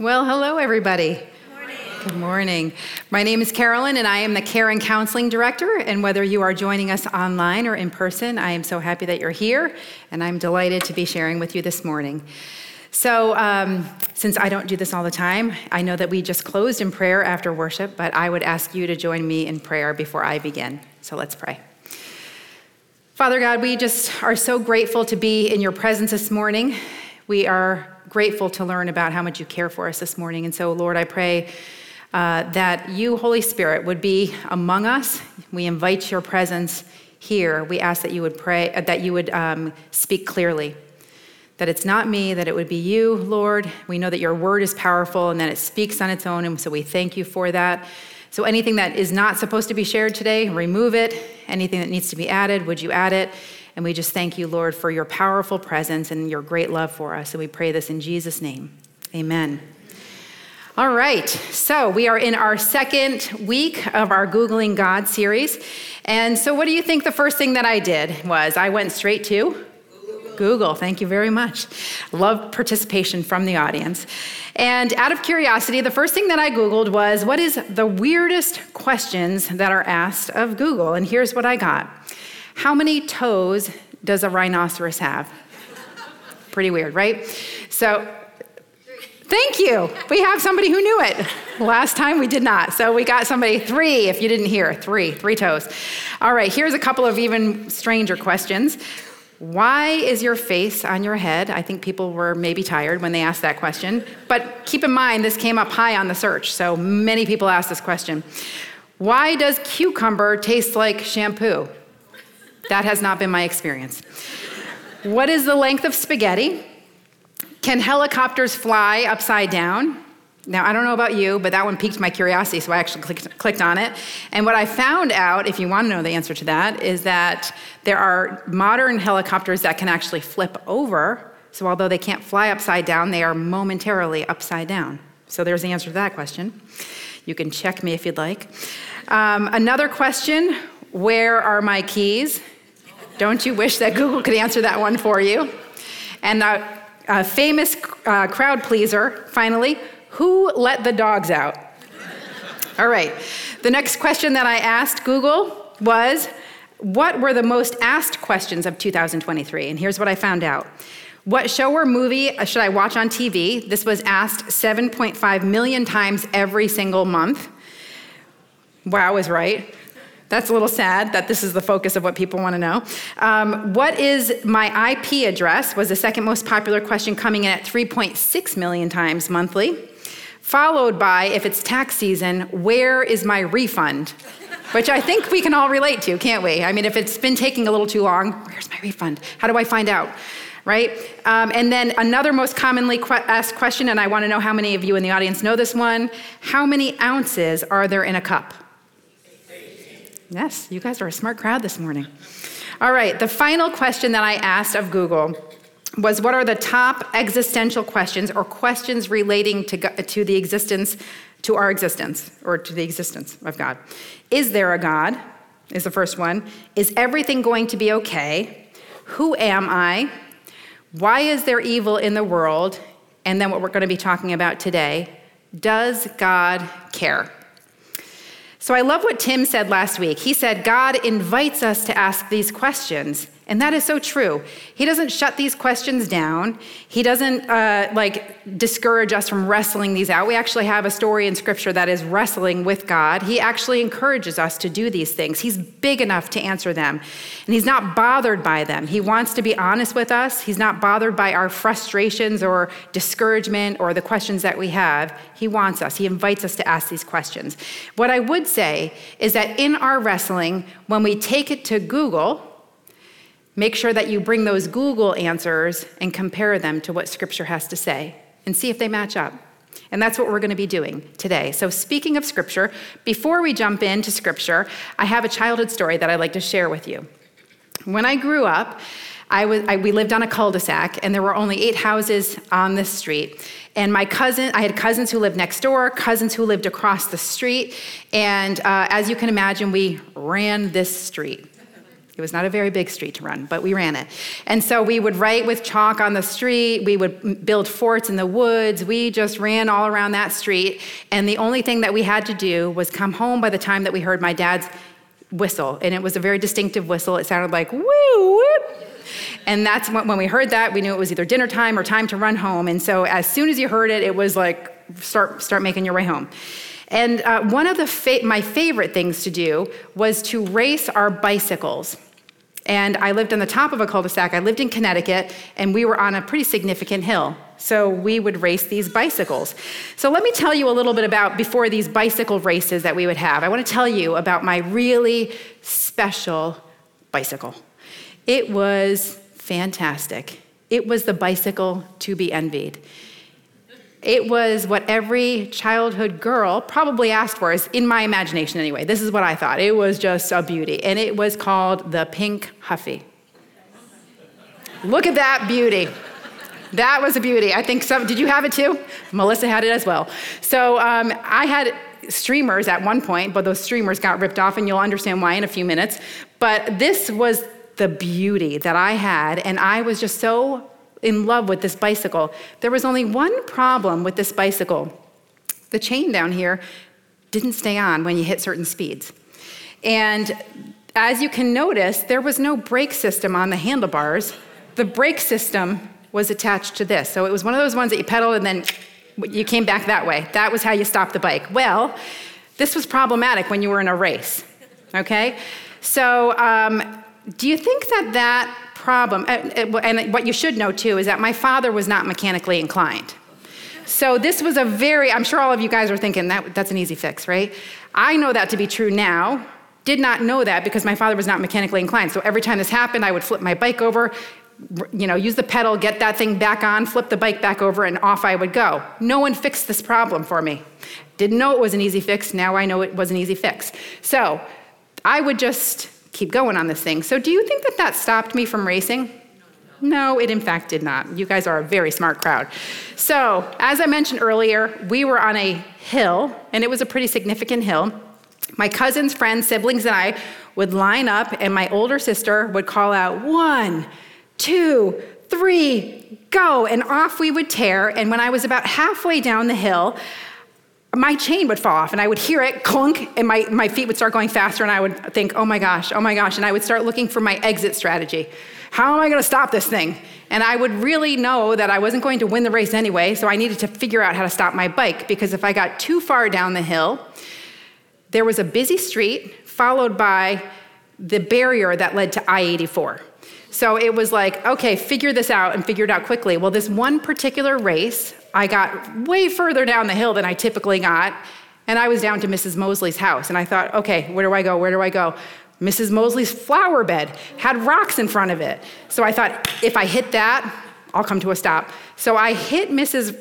Well, hello, everybody. Good morning. My name is Carolyn, and I am the Care and Counseling Director. And whether you are joining us online or in person, I am so happy that you're here, and I'm delighted to be sharing with you this morning. So, um, since I don't do this all the time, I know that we just closed in prayer after worship, but I would ask you to join me in prayer before I begin. So, let's pray. Father God, we just are so grateful to be in your presence this morning. We are grateful to learn about how much you care for us this morning. And so, Lord, I pray uh, that you, Holy Spirit, would be among us. We invite your presence here. We ask that you would pray, uh, that you would um, speak clearly. That it's not me, that it would be you, Lord. We know that your word is powerful and that it speaks on its own, and so we thank you for that. So, anything that is not supposed to be shared today, remove it. Anything that needs to be added, would you add it? And we just thank you, Lord, for your powerful presence and your great love for us. And we pray this in Jesus' name. Amen. All right, so we are in our second week of our Googling God series. And so, what do you think the first thing that I did was? I went straight to Google. Google. Thank you very much. Love participation from the audience. And out of curiosity, the first thing that I Googled was what is the weirdest questions that are asked of Google? And here's what I got How many toes does a rhinoceros have? Pretty weird, right? So, Thank you. We have somebody who knew it. Last time we did not. So we got somebody three, if you didn't hear, three, three toes. All right, here's a couple of even stranger questions. Why is your face on your head? I think people were maybe tired when they asked that question. But keep in mind, this came up high on the search, so many people asked this question. Why does cucumber taste like shampoo? That has not been my experience. What is the length of spaghetti? Can helicopters fly upside down? Now, I don't know about you, but that one piqued my curiosity, so I actually clicked, clicked, on it. And what I found out, if you want to know the answer to that, is that there are modern helicopters that can actually flip over. So, although they can't fly upside down, they are momentarily upside down. So, there's the answer to that question. You can check me if you'd like. Um, another question Where are my keys? Don't you wish that Google could answer that one for you? And uh, a famous uh, crowd pleaser, finally, who let the dogs out? All right. The next question that I asked Google was what were the most asked questions of 2023? And here's what I found out. What show or movie should I watch on TV? This was asked 7.5 million times every single month. Wow is right. That's a little sad that this is the focus of what people want to know. Um, what is my IP address? Was the second most popular question coming in at 3.6 million times monthly. Followed by, if it's tax season, where is my refund? Which I think we can all relate to, can't we? I mean, if it's been taking a little too long, where's my refund? How do I find out? Right? Um, and then another most commonly que- asked question, and I want to know how many of you in the audience know this one how many ounces are there in a cup? Yes, you guys are a smart crowd this morning. All right, the final question that I asked of Google was what are the top existential questions or questions relating to, to the existence, to our existence, or to the existence of God? Is there a God? Is the first one. Is everything going to be okay? Who am I? Why is there evil in the world? And then what we're going to be talking about today does God care? So I love what Tim said last week. He said, God invites us to ask these questions. And that is so true. He doesn't shut these questions down. He doesn't uh, like discourage us from wrestling these out. We actually have a story in scripture that is wrestling with God. He actually encourages us to do these things. He's big enough to answer them. And he's not bothered by them. He wants to be honest with us. He's not bothered by our frustrations or discouragement or the questions that we have. He wants us. He invites us to ask these questions. What I would say is that in our wrestling, when we take it to Google, Make sure that you bring those Google answers and compare them to what Scripture has to say and see if they match up. And that's what we're going to be doing today. So, speaking of Scripture, before we jump into Scripture, I have a childhood story that I'd like to share with you. When I grew up, I was, I, we lived on a cul-de-sac, and there were only eight houses on this street. And my cousin, I had cousins who lived next door, cousins who lived across the street, and uh, as you can imagine, we ran this street. It was not a very big street to run, but we ran it. And so we would write with chalk on the street. We would build forts in the woods. We just ran all around that street. And the only thing that we had to do was come home by the time that we heard my dad's whistle. And it was a very distinctive whistle. It sounded like woo, whoop. And that's when, when we heard that, we knew it was either dinner time or time to run home. And so as soon as you heard it, it was like, start, start making your way home. And uh, one of the fa- my favorite things to do was to race our bicycles. And I lived on the top of a cul de sac. I lived in Connecticut, and we were on a pretty significant hill. So we would race these bicycles. So let me tell you a little bit about before these bicycle races that we would have. I want to tell you about my really special bicycle. It was fantastic. It was the bicycle to be envied. It was what every childhood girl probably asked for, is in my imagination anyway. This is what I thought. It was just a beauty. And it was called the Pink Huffy. Look at that beauty. That was a beauty. I think some, did you have it too? Melissa had it as well. So um, I had streamers at one point, but those streamers got ripped off, and you'll understand why in a few minutes. But this was the beauty that I had, and I was just so in love with this bicycle. There was only one problem with this bicycle the chain down here didn't stay on when you hit certain speeds. And as you can notice, there was no brake system on the handlebars. The brake system was attached to this. So it was one of those ones that you pedaled and then you came back that way. That was how you stopped the bike. Well, this was problematic when you were in a race, okay? So, um, do you think that that problem, and what you should know too, is that my father was not mechanically inclined. So this was a very, I'm sure all of you guys are thinking that that's an easy fix, right? I know that to be true now. Did not know that because my father was not mechanically inclined. So every time this happened, I would flip my bike over, you know, use the pedal, get that thing back on, flip the bike back over, and off I would go. No one fixed this problem for me. Didn't know it was an easy fix. Now I know it was an easy fix. So I would just keep going on this thing. So, do you think that that stopped me from racing? No, it in fact did not. You guys are a very smart crowd. So, as I mentioned earlier, we were on a hill, and it was a pretty significant hill. My cousins, friends, siblings, and I would line up, and my older sister would call out, one, two, three, go. And off we would tear. And when I was about halfway down the hill, my chain would fall off and I would hear it clunk and my, my feet would start going faster and I would think, oh my gosh, oh my gosh. And I would start looking for my exit strategy. How am I going to stop this thing? And I would really know that I wasn't going to win the race anyway, so I needed to figure out how to stop my bike because if I got too far down the hill, there was a busy street followed by the barrier that led to I 84. So it was like, okay, figure this out and figure it out quickly. Well, this one particular race, I got way further down the hill than I typically got, and I was down to Mrs. Mosley's house. And I thought, okay, where do I go? Where do I go? Mrs. Mosley's flower bed had rocks in front of it. So I thought, if I hit that, I'll come to a stop. So I hit Mrs.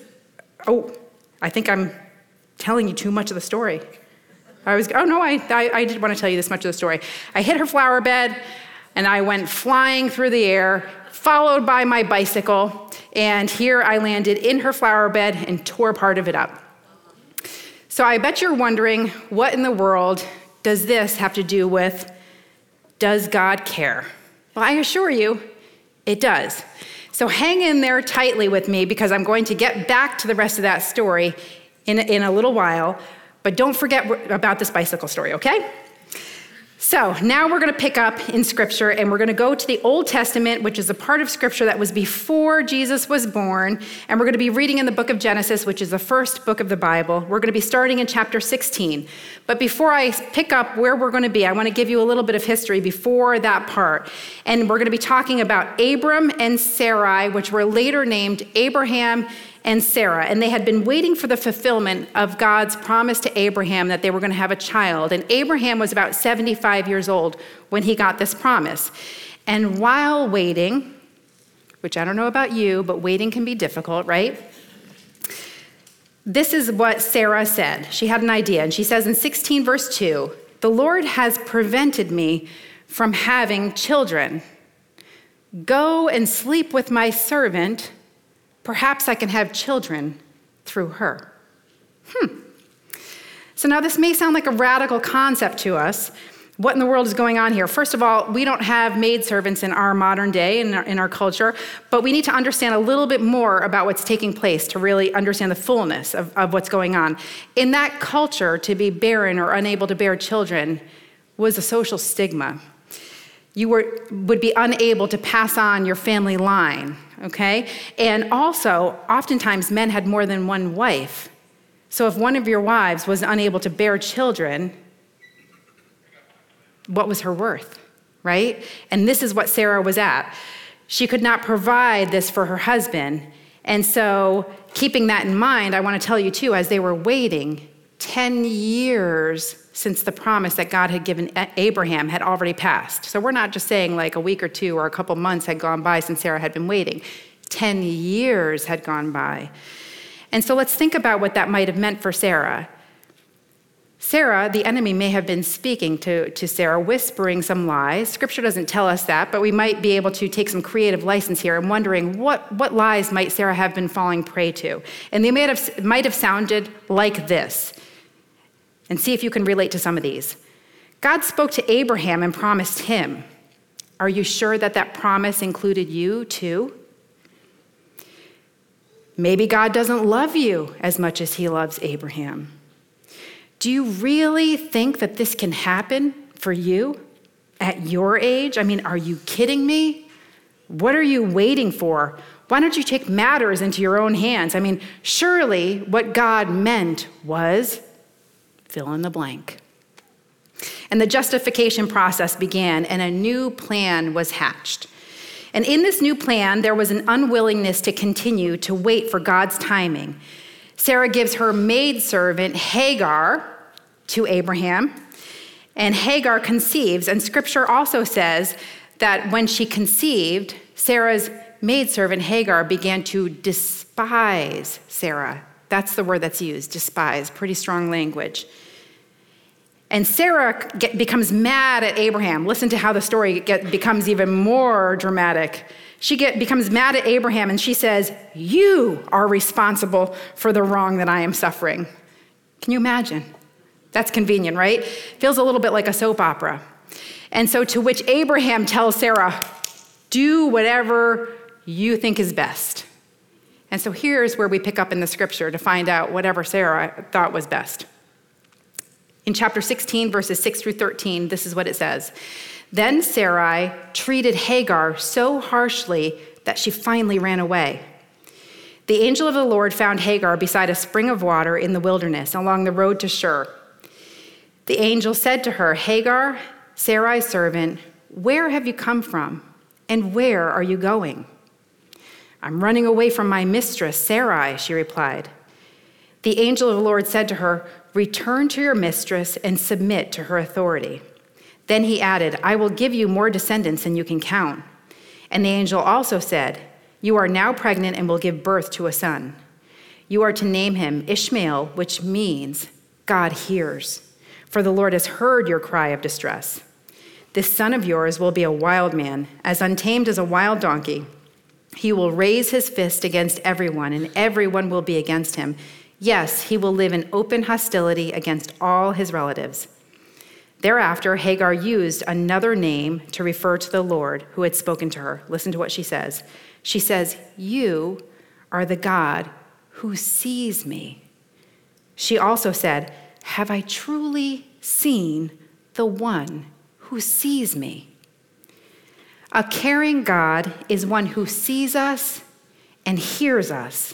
Oh, I think I'm telling you too much of the story. I was, oh no, I, I, I did want to tell you this much of the story. I hit her flower bed and I went flying through the air, followed by my bicycle, and here I landed in her flower bed and tore part of it up. So I bet you're wondering what in the world does this have to do with does God care? Well, I assure you, it does. So hang in there tightly with me because I'm going to get back to the rest of that story in, in a little while. But don't forget about this bicycle story, okay? So now we're going to pick up in Scripture and we're going to go to the Old Testament, which is a part of Scripture that was before Jesus was born. And we're going to be reading in the book of Genesis, which is the first book of the Bible. We're going to be starting in chapter 16. But before I pick up where we're going to be, I want to give you a little bit of history before that part. And we're going to be talking about Abram and Sarai, which were later named Abraham and Sarah, and they had been waiting for the fulfillment of God's promise to Abraham that they were going to have a child. And Abraham was about 75 years old when he got this promise. And while waiting, which I don't know about you, but waiting can be difficult, right? This is what Sarah said. She had an idea, and she says in 16, verse 2 The Lord has prevented me from having children. Go and sleep with my servant Perhaps I can have children through her. Hmm. So now this may sound like a radical concept to us, What in the world is going on here? First of all, we don't have maidservants in our modern day, in our, in our culture, but we need to understand a little bit more about what's taking place to really understand the fullness of, of what's going on. In that culture, to be barren or unable to bear children was a social stigma. You were, would be unable to pass on your family line, okay? And also, oftentimes, men had more than one wife. So if one of your wives was unable to bear children, what was her worth, right? And this is what Sarah was at. She could not provide this for her husband. And so, keeping that in mind, I want to tell you too, as they were waiting, 10 years since the promise that God had given Abraham had already passed. So we're not just saying like a week or two or a couple months had gone by since Sarah had been waiting. 10 years had gone by. And so let's think about what that might have meant for Sarah. Sarah, the enemy, may have been speaking to, to Sarah, whispering some lies. Scripture doesn't tell us that, but we might be able to take some creative license here and wondering what, what lies might Sarah have been falling prey to. And they might have, might have sounded like this. And see if you can relate to some of these. God spoke to Abraham and promised him. Are you sure that that promise included you too? Maybe God doesn't love you as much as he loves Abraham. Do you really think that this can happen for you at your age? I mean, are you kidding me? What are you waiting for? Why don't you take matters into your own hands? I mean, surely what God meant was fill in the blank. And the justification process began, and a new plan was hatched. And in this new plan, there was an unwillingness to continue to wait for God's timing. Sarah gives her maidservant Hagar to Abraham, and Hagar conceives. And scripture also says that when she conceived, Sarah's maidservant Hagar began to despise Sarah. That's the word that's used, despise, pretty strong language. And Sarah get, becomes mad at Abraham. Listen to how the story get, becomes even more dramatic. She get, becomes mad at Abraham and she says, You are responsible for the wrong that I am suffering. Can you imagine? That's convenient, right? Feels a little bit like a soap opera. And so, to which Abraham tells Sarah, Do whatever you think is best. And so, here's where we pick up in the scripture to find out whatever Sarah thought was best. In chapter 16, verses 6 through 13, this is what it says Then Sarai treated Hagar so harshly that she finally ran away. The angel of the Lord found Hagar beside a spring of water in the wilderness along the road to Shur. The angel said to her, Hagar, Sarai's servant, where have you come from, and where are you going? I'm running away from my mistress, Sarai, she replied. The angel of the Lord said to her, Return to your mistress and submit to her authority. Then he added, I will give you more descendants than you can count. And the angel also said, You are now pregnant and will give birth to a son. You are to name him Ishmael, which means God hears, for the Lord has heard your cry of distress. This son of yours will be a wild man, as untamed as a wild donkey. He will raise his fist against everyone, and everyone will be against him Yes, he will live in open hostility against all his relatives. Thereafter, Hagar used another name to refer to the Lord who had spoken to her. Listen to what she says. She says, You are the God who sees me. She also said, Have I truly seen the one who sees me? A caring God is one who sees us and hears us.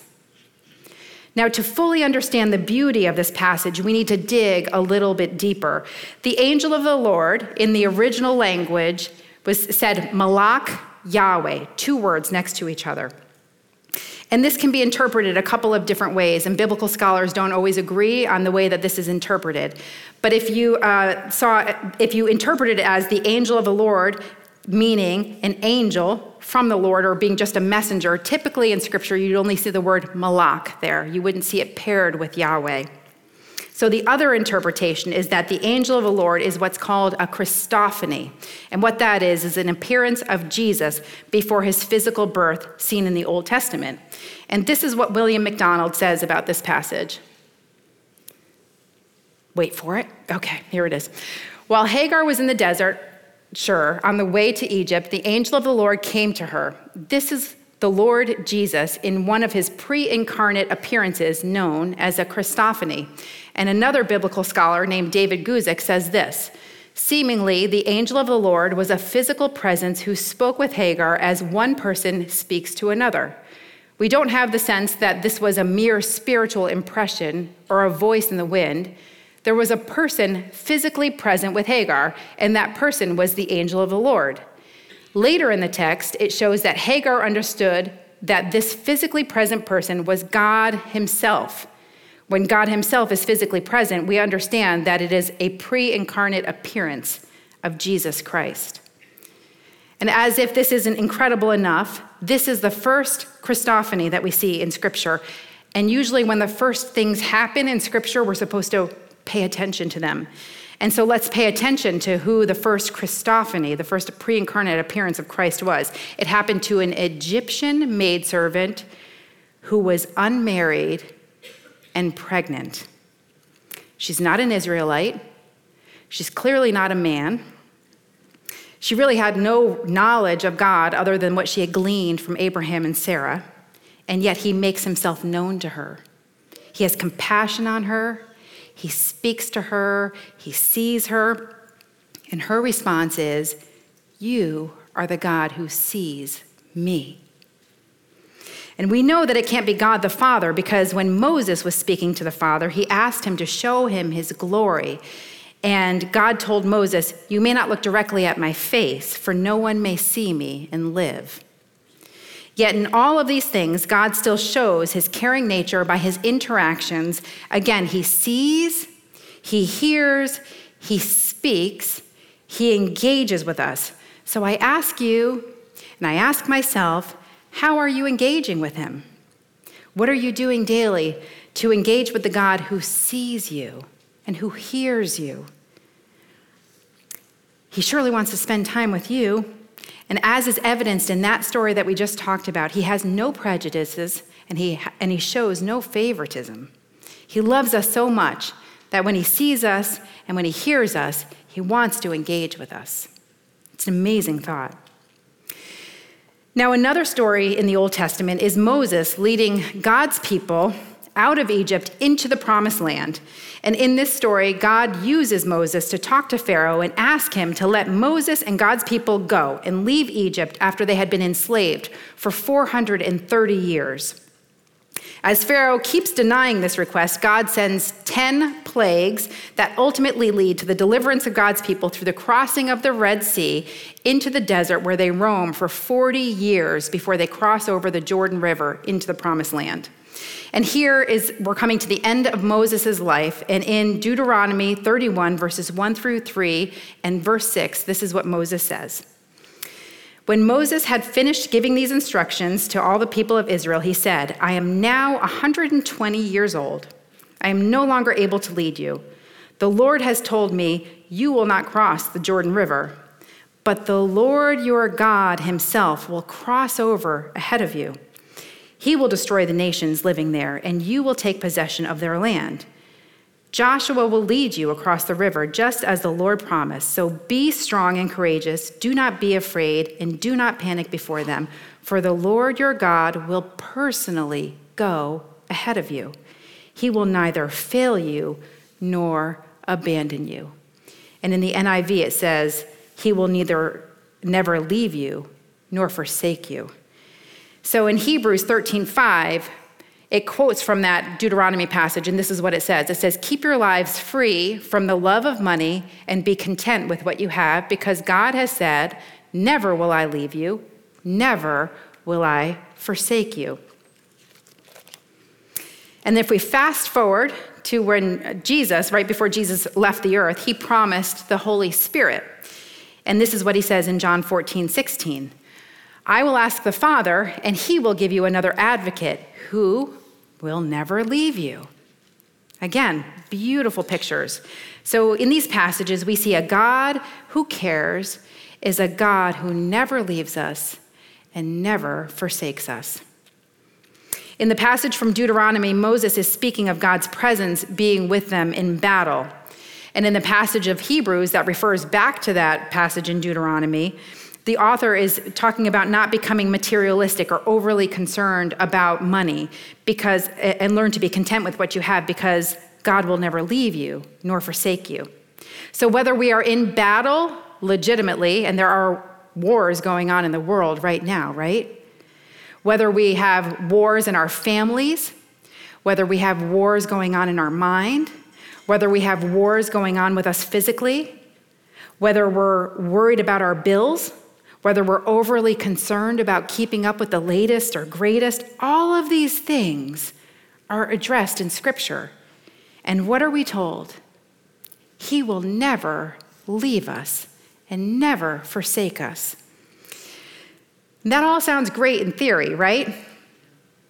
Now, to fully understand the beauty of this passage, we need to dig a little bit deeper. The angel of the Lord in the original language was said Malak Yahweh, two words next to each other. And this can be interpreted a couple of different ways, and biblical scholars don't always agree on the way that this is interpreted. But if you uh, saw, if you interpret it as the angel of the Lord, meaning an angel from the Lord or being just a messenger, typically in Scripture you'd only see the word malak there. You wouldn't see it paired with Yahweh. So the other interpretation is that the angel of the Lord is what's called a Christophany. And what that is, is an appearance of Jesus before his physical birth seen in the Old Testament. And this is what William MacDonald says about this passage. Wait for it. Okay, here it is. While Hagar was in the desert, Shur, on the way to Egypt, the angel of the Lord came to her. This is the Lord Jesus in one of his pre incarnate appearances known as a Christophany. And another biblical scholar named David Guzik says this Seemingly, the angel of the Lord was a physical presence who spoke with Hagar as one person speaks to another. We don't have the sense that this was a mere spiritual impression or a voice in the wind. There was a person physically present with Hagar, and that person was the angel of the Lord. Later in the text, it shows that Hagar understood that this physically present person was God Himself. When God Himself is physically present, we understand that it is a pre incarnate appearance of Jesus Christ. And as if this isn't incredible enough, this is the first Christophany that we see in Scripture. And usually, when the first things happen in Scripture, we're supposed to pay attention to them. And so let's pay attention to who the first Christophany, the first pre incarnate appearance of Christ was. It happened to an Egyptian maidservant who was unmarried and pregnant. She's not an Israelite. She's clearly not a man. She really had no knowledge of God other than what she had gleaned from Abraham and Sarah, and yet he makes himself known to her. He has compassion on her, he speaks to her, he sees her, and her response is, You are the God who sees me. And we know that it can't be God the Father because when Moses was speaking to the Father, he asked him to show him his glory. And God told Moses, You may not look directly at my face, for no one may see me and live. Yet in all of these things, God still shows his caring nature by his interactions. Again, he sees, he hears, he speaks, he engages with us. So I ask you, and I ask myself, how are you engaging with Him? What are you doing daily to engage with the God who sees you and who hears you? He surely wants to spend time with you. And as is evidenced in that story that we just talked about, he has no prejudices and he, and he shows no favoritism. He loves us so much that when he sees us and when he hears us, he wants to engage with us. It's an amazing thought. Now, another story in the Old Testament is Moses leading God's people out of Egypt into the promised land. And in this story, God uses Moses to talk to Pharaoh and ask him to let Moses and God's people go and leave Egypt after they had been enslaved for 430 years. As Pharaoh keeps denying this request, God sends 10 plagues that ultimately lead to the deliverance of God's people through the crossing of the Red Sea into the desert where they roam for 40 years before they cross over the Jordan River into the promised land. And here is, we're coming to the end of Moses' life. And in Deuteronomy 31, verses 1 through 3 and verse 6, this is what Moses says. When Moses had finished giving these instructions to all the people of Israel, he said, I am now 120 years old. I am no longer able to lead you. The Lord has told me, You will not cross the Jordan River, but the Lord your God himself will cross over ahead of you. He will destroy the nations living there, and you will take possession of their land. Joshua will lead you across the river, just as the Lord promised. So be strong and courageous. Do not be afraid, and do not panic before them, for the Lord your God will personally go ahead of you. He will neither fail you nor abandon you. And in the NIV, it says, He will neither never leave you nor forsake you. So in Hebrews 13 5, it quotes from that Deuteronomy passage, and this is what it says it says, Keep your lives free from the love of money and be content with what you have, because God has said, Never will I leave you, never will I forsake you. And if we fast forward to when Jesus, right before Jesus left the earth, he promised the Holy Spirit. And this is what he says in John 14, 16. I will ask the Father, and he will give you another advocate who will never leave you. Again, beautiful pictures. So, in these passages, we see a God who cares is a God who never leaves us and never forsakes us. In the passage from Deuteronomy, Moses is speaking of God's presence being with them in battle. And in the passage of Hebrews that refers back to that passage in Deuteronomy, the author is talking about not becoming materialistic or overly concerned about money because and learn to be content with what you have because God will never leave you nor forsake you. So whether we are in battle legitimately and there are wars going on in the world right now, right? Whether we have wars in our families, whether we have wars going on in our mind, whether we have wars going on with us physically, whether we're worried about our bills, whether we're overly concerned about keeping up with the latest or greatest, all of these things are addressed in Scripture. And what are we told? He will never leave us and never forsake us. That all sounds great in theory, right?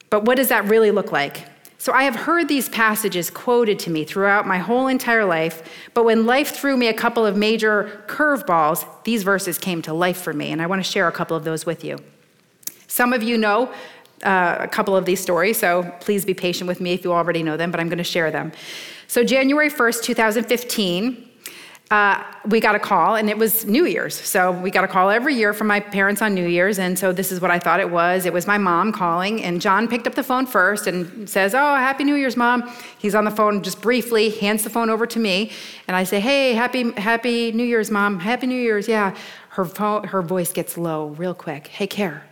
But what does that really look like? So I have heard these passages quoted to me throughout my whole entire life, but when life threw me a couple of major curveballs, these verses came to life for me, and I want to share a couple of those with you. Some of you know uh, a couple of these stories, so please be patient with me if you already know them, but I'm going to share them. So, January 1st, 2015, uh, we got a call, and it was New Year's. So we got a call every year from my parents on New Year's, and so this is what I thought it was. It was my mom calling, and John picked up the phone first and says, "Oh, Happy New Year's, Mom." He's on the phone just briefly, hands the phone over to me, and I say, "Hey, Happy Happy New Year's, Mom. Happy New Year's." Yeah. Her phone, her voice gets low real quick. Hey, Care,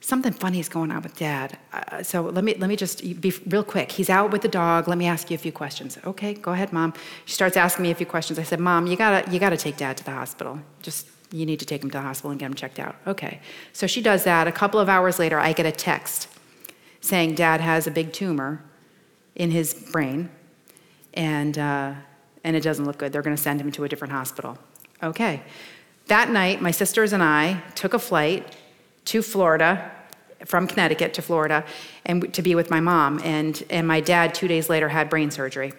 something funny is going on with dad. Uh, so let me, let me just be real quick. He's out with the dog. Let me ask you a few questions. Okay, go ahead, mom. She starts asking me a few questions. I said, Mom, you gotta, you gotta take dad to the hospital. Just, you need to take him to the hospital and get him checked out. Okay. So she does that. A couple of hours later, I get a text saying dad has a big tumor in his brain and, uh, and it doesn't look good. They're gonna send him to a different hospital. Okay. That night, my sisters and I took a flight to Florida from Connecticut to Florida and to be with my mom. And, and my dad, two days later, had brain surgery.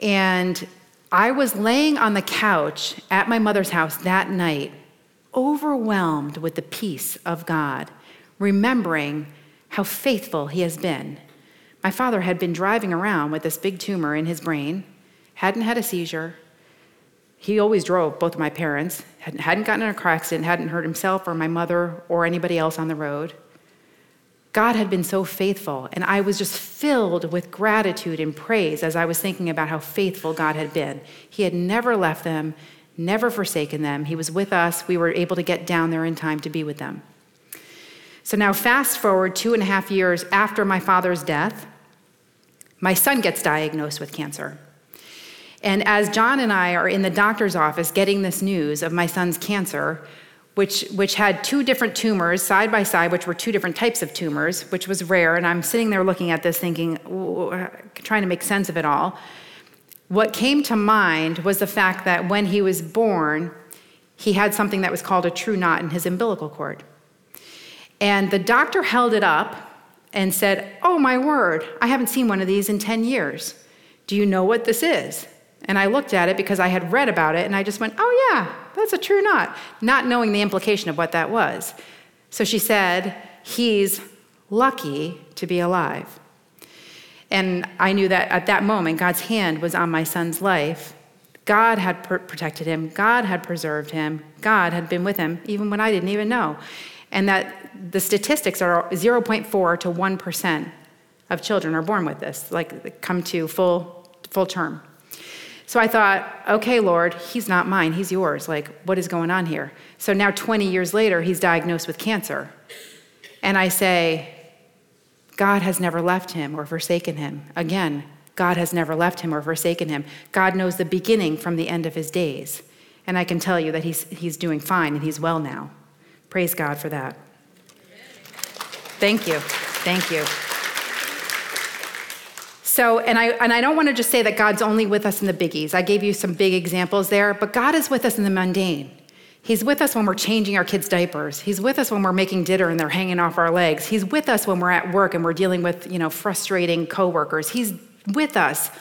And I was laying on the couch at my mother's house that night, overwhelmed with the peace of God, remembering how faithful He has been. My father had been driving around with this big tumor in his brain, hadn't had a seizure. He always drove, both of my parents, hadn't gotten in a car accident, hadn't hurt himself or my mother or anybody else on the road. God had been so faithful, and I was just filled with gratitude and praise as I was thinking about how faithful God had been. He had never left them, never forsaken them. He was with us. We were able to get down there in time to be with them. So now, fast forward two and a half years after my father's death, my son gets diagnosed with cancer. And as John and I are in the doctor's office getting this news of my son's cancer, which, which had two different tumors side by side, which were two different types of tumors, which was rare. And I'm sitting there looking at this thinking, trying to make sense of it all. What came to mind was the fact that when he was born, he had something that was called a true knot in his umbilical cord. And the doctor held it up and said, Oh, my word, I haven't seen one of these in 10 years. Do you know what this is? And I looked at it because I had read about it and I just went, oh, yeah, that's a true knot, not knowing the implication of what that was. So she said, he's lucky to be alive. And I knew that at that moment, God's hand was on my son's life. God had pr- protected him, God had preserved him, God had been with him, even when I didn't even know. And that the statistics are 0.4 to 1% of children are born with this, like come to full, full term. So I thought, okay, Lord, he's not mine, he's yours. Like, what is going on here? So now, 20 years later, he's diagnosed with cancer. And I say, God has never left him or forsaken him. Again, God has never left him or forsaken him. God knows the beginning from the end of his days. And I can tell you that he's, he's doing fine and he's well now. Praise God for that. Thank you. Thank you. So, and I, and I don't want to just say that God's only with us in the biggies. I gave you some big examples there, but God is with us in the mundane. He's with us when we're changing our kids' diapers. He's with us when we're making dinner and they're hanging off our legs. He's with us when we're at work and we're dealing with, you know, frustrating coworkers. He's with us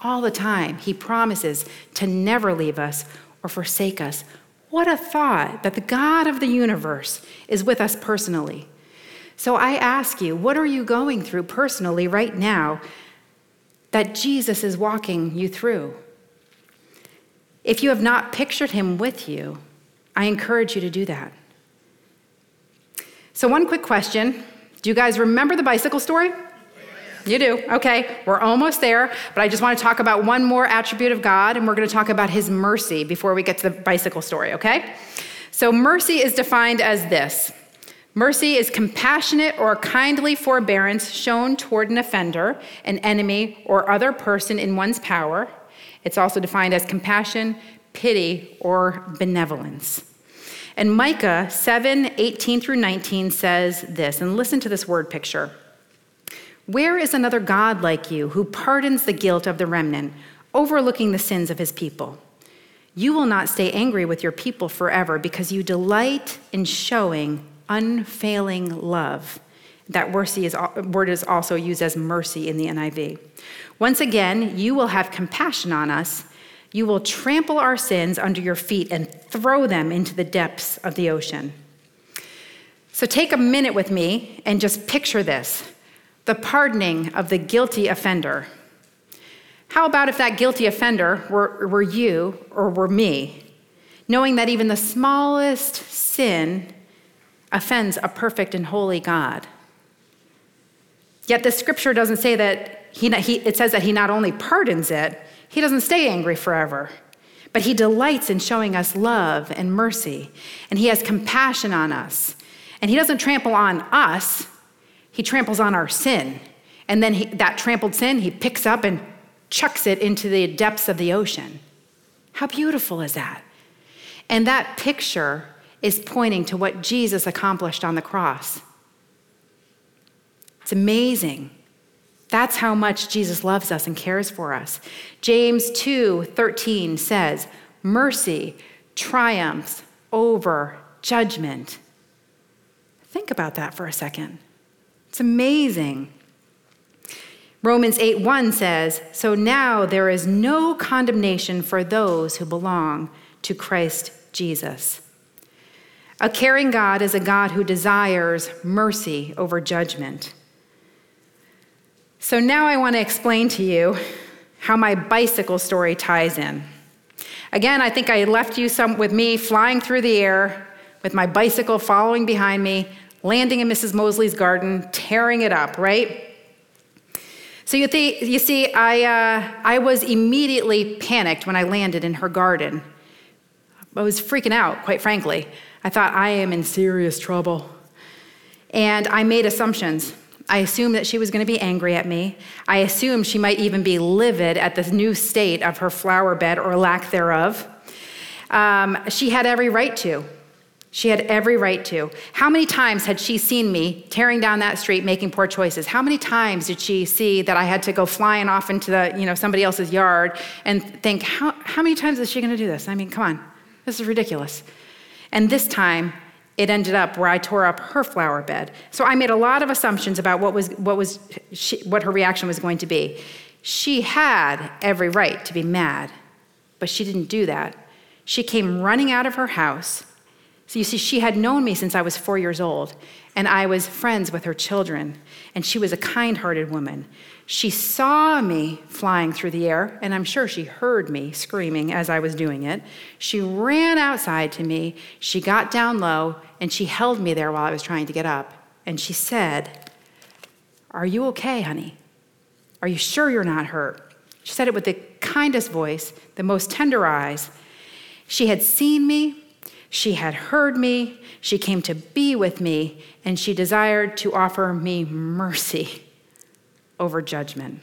all the time. He promises to never leave us or forsake us. What a thought that the God of the universe is with us personally. So I ask you, what are you going through personally right now that Jesus is walking you through? If you have not pictured him with you, I encourage you to do that. So, one quick question Do you guys remember the bicycle story? You do. Okay, we're almost there, but I just want to talk about one more attribute of God, and we're going to talk about his mercy before we get to the bicycle story, okay? So, mercy is defined as this mercy is compassionate or kindly forbearance shown toward an offender, an enemy, or other person in one's power. It's also defined as compassion, pity, or benevolence. And Micah 7 18 through 19 says this, and listen to this word picture. Where is another God like you who pardons the guilt of the remnant, overlooking the sins of his people? You will not stay angry with your people forever because you delight in showing unfailing love. That word is also used as mercy in the NIV. Once again, you will have compassion on us. You will trample our sins under your feet and throw them into the depths of the ocean. So take a minute with me and just picture this the pardoning of the guilty offender. How about if that guilty offender were, were you or were me, knowing that even the smallest sin offends a perfect and holy God? Yet the scripture doesn't say that he, he, it says that he not only pardons it, he doesn't stay angry forever, but he delights in showing us love and mercy, and he has compassion on us. And he doesn't trample on us, he tramples on our sin. And then he, that trampled sin, he picks up and chucks it into the depths of the ocean. How beautiful is that? And that picture is pointing to what Jesus accomplished on the cross. It's amazing. That's how much Jesus loves us and cares for us. James 2 13 says, Mercy triumphs over judgment. Think about that for a second. It's amazing. Romans 8 1 says, So now there is no condemnation for those who belong to Christ Jesus. A caring God is a God who desires mercy over judgment. So now I want to explain to you how my bicycle story ties in. Again, I think I left you some with me flying through the air with my bicycle following behind me, landing in Mrs. Mosley's garden, tearing it up, right? So you, th- you see, I, uh, I was immediately panicked when I landed in her garden. I was freaking out, quite frankly. I thought, I am in serious trouble. And I made assumptions. I assumed that she was going to be angry at me. I assumed she might even be livid at the new state of her flower bed or lack thereof. Um, she had every right to. She had every right to. How many times had she seen me tearing down that street making poor choices? How many times did she see that I had to go flying off into the, you know, somebody else's yard and think, how, how many times is she going to do this? I mean, come on. This is ridiculous. And this time, it ended up where I tore up her flower bed. So I made a lot of assumptions about what was what was she, what her reaction was going to be. She had every right to be mad, but she didn't do that. She came running out of her house so you see, she had known me since I was four years old, and I was friends with her children, and she was a kind hearted woman. She saw me flying through the air, and I'm sure she heard me screaming as I was doing it. She ran outside to me, she got down low, and she held me there while I was trying to get up. And she said, Are you okay, honey? Are you sure you're not hurt? She said it with the kindest voice, the most tender eyes. She had seen me she had heard me, she came to be with me, and she desired to offer me mercy over judgment.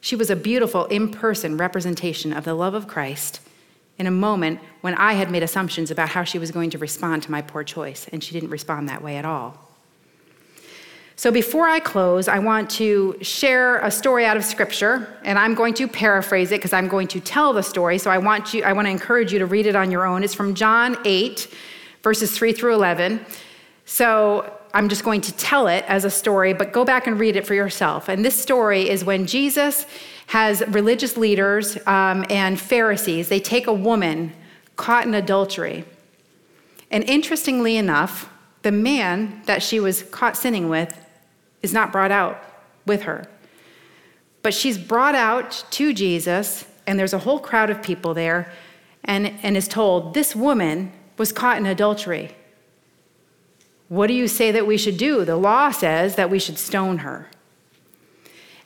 She was a beautiful in person representation of the love of Christ in a moment when I had made assumptions about how she was going to respond to my poor choice, and she didn't respond that way at all. So before I close, I want to share a story out of scripture, and I'm going to paraphrase it because I'm going to tell the story. So I want you I want to encourage you to read it on your own. It's from John 8 verses 3 through 11. So I'm just going to tell it as a story, but go back and read it for yourself. And this story is when Jesus has religious leaders um, and Pharisees, they take a woman caught in adultery. And interestingly enough, the man that she was caught sinning with is not brought out with her. But she's brought out to Jesus, and there's a whole crowd of people there, and, and is told, This woman was caught in adultery. What do you say that we should do? The law says that we should stone her.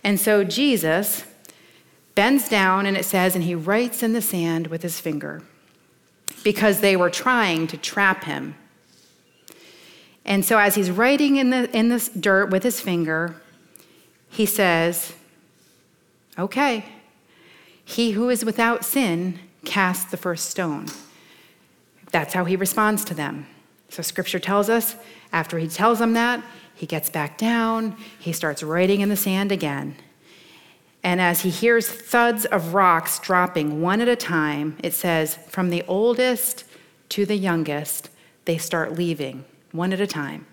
And so Jesus bends down, and it says, and he writes in the sand with his finger because they were trying to trap him. And so, as he's writing in the, in the dirt with his finger, he says, Okay, he who is without sin cast the first stone. That's how he responds to them. So, scripture tells us after he tells them that, he gets back down, he starts writing in the sand again. And as he hears thuds of rocks dropping one at a time, it says, from the oldest to the youngest, they start leaving one at a time.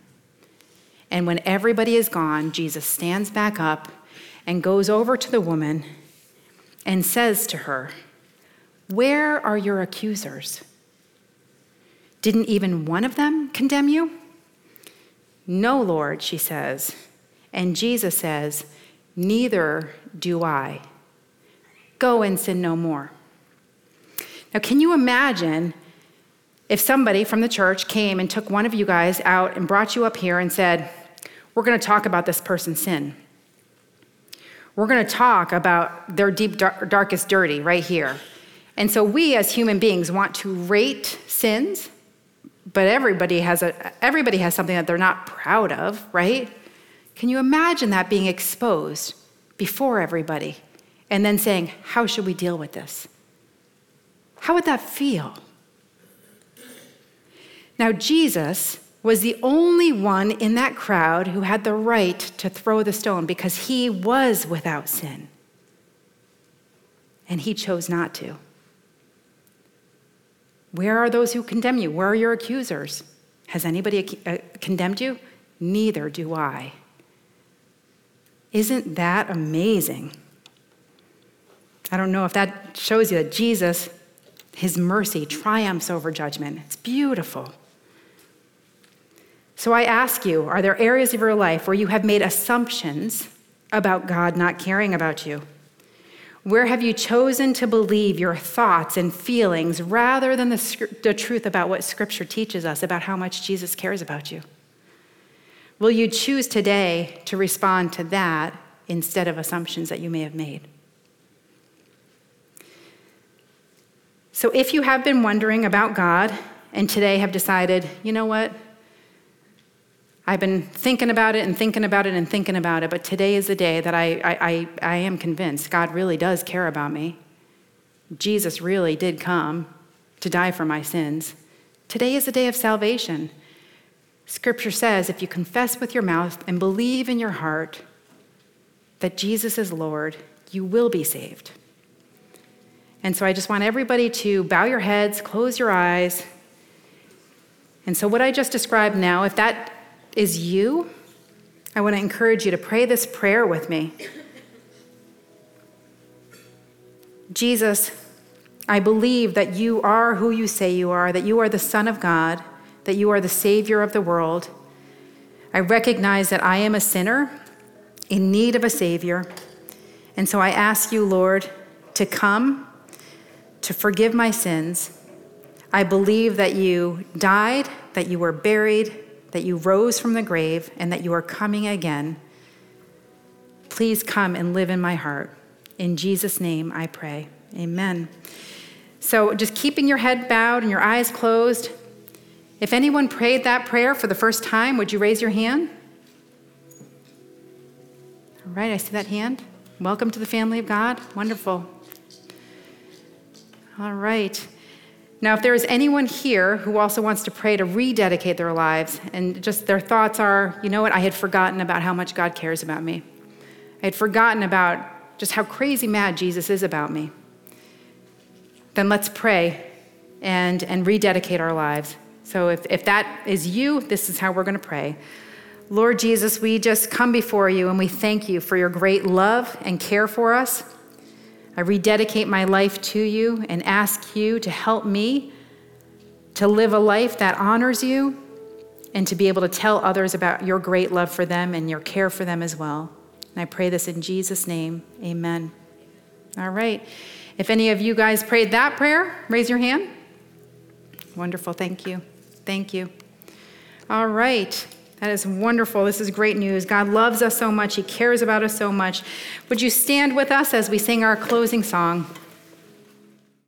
And when everybody is gone, Jesus stands back up and goes over to the woman and says to her, Where are your accusers? Didn't even one of them condemn you? No, Lord, she says. And Jesus says, Neither do I. Go and sin no more. Now, can you imagine if somebody from the church came and took one of you guys out and brought you up here and said, We're going to talk about this person's sin? We're going to talk about their deep, darkest dirty right here. And so we as human beings want to rate sins, but everybody has, a, everybody has something that they're not proud of, right? Can you imagine that being exposed before everybody and then saying, How should we deal with this? How would that feel? Now, Jesus was the only one in that crowd who had the right to throw the stone because he was without sin. And he chose not to. Where are those who condemn you? Where are your accusers? Has anybody uh, condemned you? Neither do I. Isn't that amazing? I don't know if that shows you that Jesus, his mercy, triumphs over judgment. It's beautiful. So I ask you are there areas of your life where you have made assumptions about God not caring about you? Where have you chosen to believe your thoughts and feelings rather than the, the truth about what Scripture teaches us about how much Jesus cares about you? Will you choose today to respond to that instead of assumptions that you may have made? So, if you have been wondering about God and today have decided, you know what? I've been thinking about it and thinking about it and thinking about it, but today is the day that I, I, I, am convinced God really does care about me. Jesus really did come to die for my sins. Today is the day of salvation. Scripture says if you confess with your mouth and believe in your heart that Jesus is Lord, you will be saved. And so I just want everybody to bow your heads, close your eyes. And so, what I just described now, if that is you, I want to encourage you to pray this prayer with me. Jesus, I believe that you are who you say you are, that you are the Son of God that you are the Savior of the world. I recognize that I am a sinner in need of a Savior. And so I ask you, Lord, to come, to forgive my sins. I believe that you died, that you were buried, that you rose from the grave, and that you are coming again. Please come and live in my heart. In Jesus' name I pray. Amen. So, just keeping your head bowed and your eyes closed, if anyone prayed that prayer for the first time, would you raise your hand? All right, I see that hand. Welcome to the family of God. Wonderful. All right. Now, if there is anyone here who also wants to pray to rededicate their lives, and just their thoughts are, you know what, I had forgotten about how much God cares about me. I had forgotten about just how crazy mad Jesus is about me. Then let's pray and, and rededicate our lives. So if, if that is you, this is how we're going to pray. Lord Jesus, we just come before you and we thank you for your great love and care for us. I rededicate my life to you and ask you to help me to live a life that honors you and to be able to tell others about your great love for them and your care for them as well. And I pray this in Jesus' name. Amen. All right. If any of you guys prayed that prayer, raise your hand. Wonderful. Thank you. Thank you. All right. That is wonderful. This is great news. God loves us so much. He cares about us so much. Would you stand with us as we sing our closing song?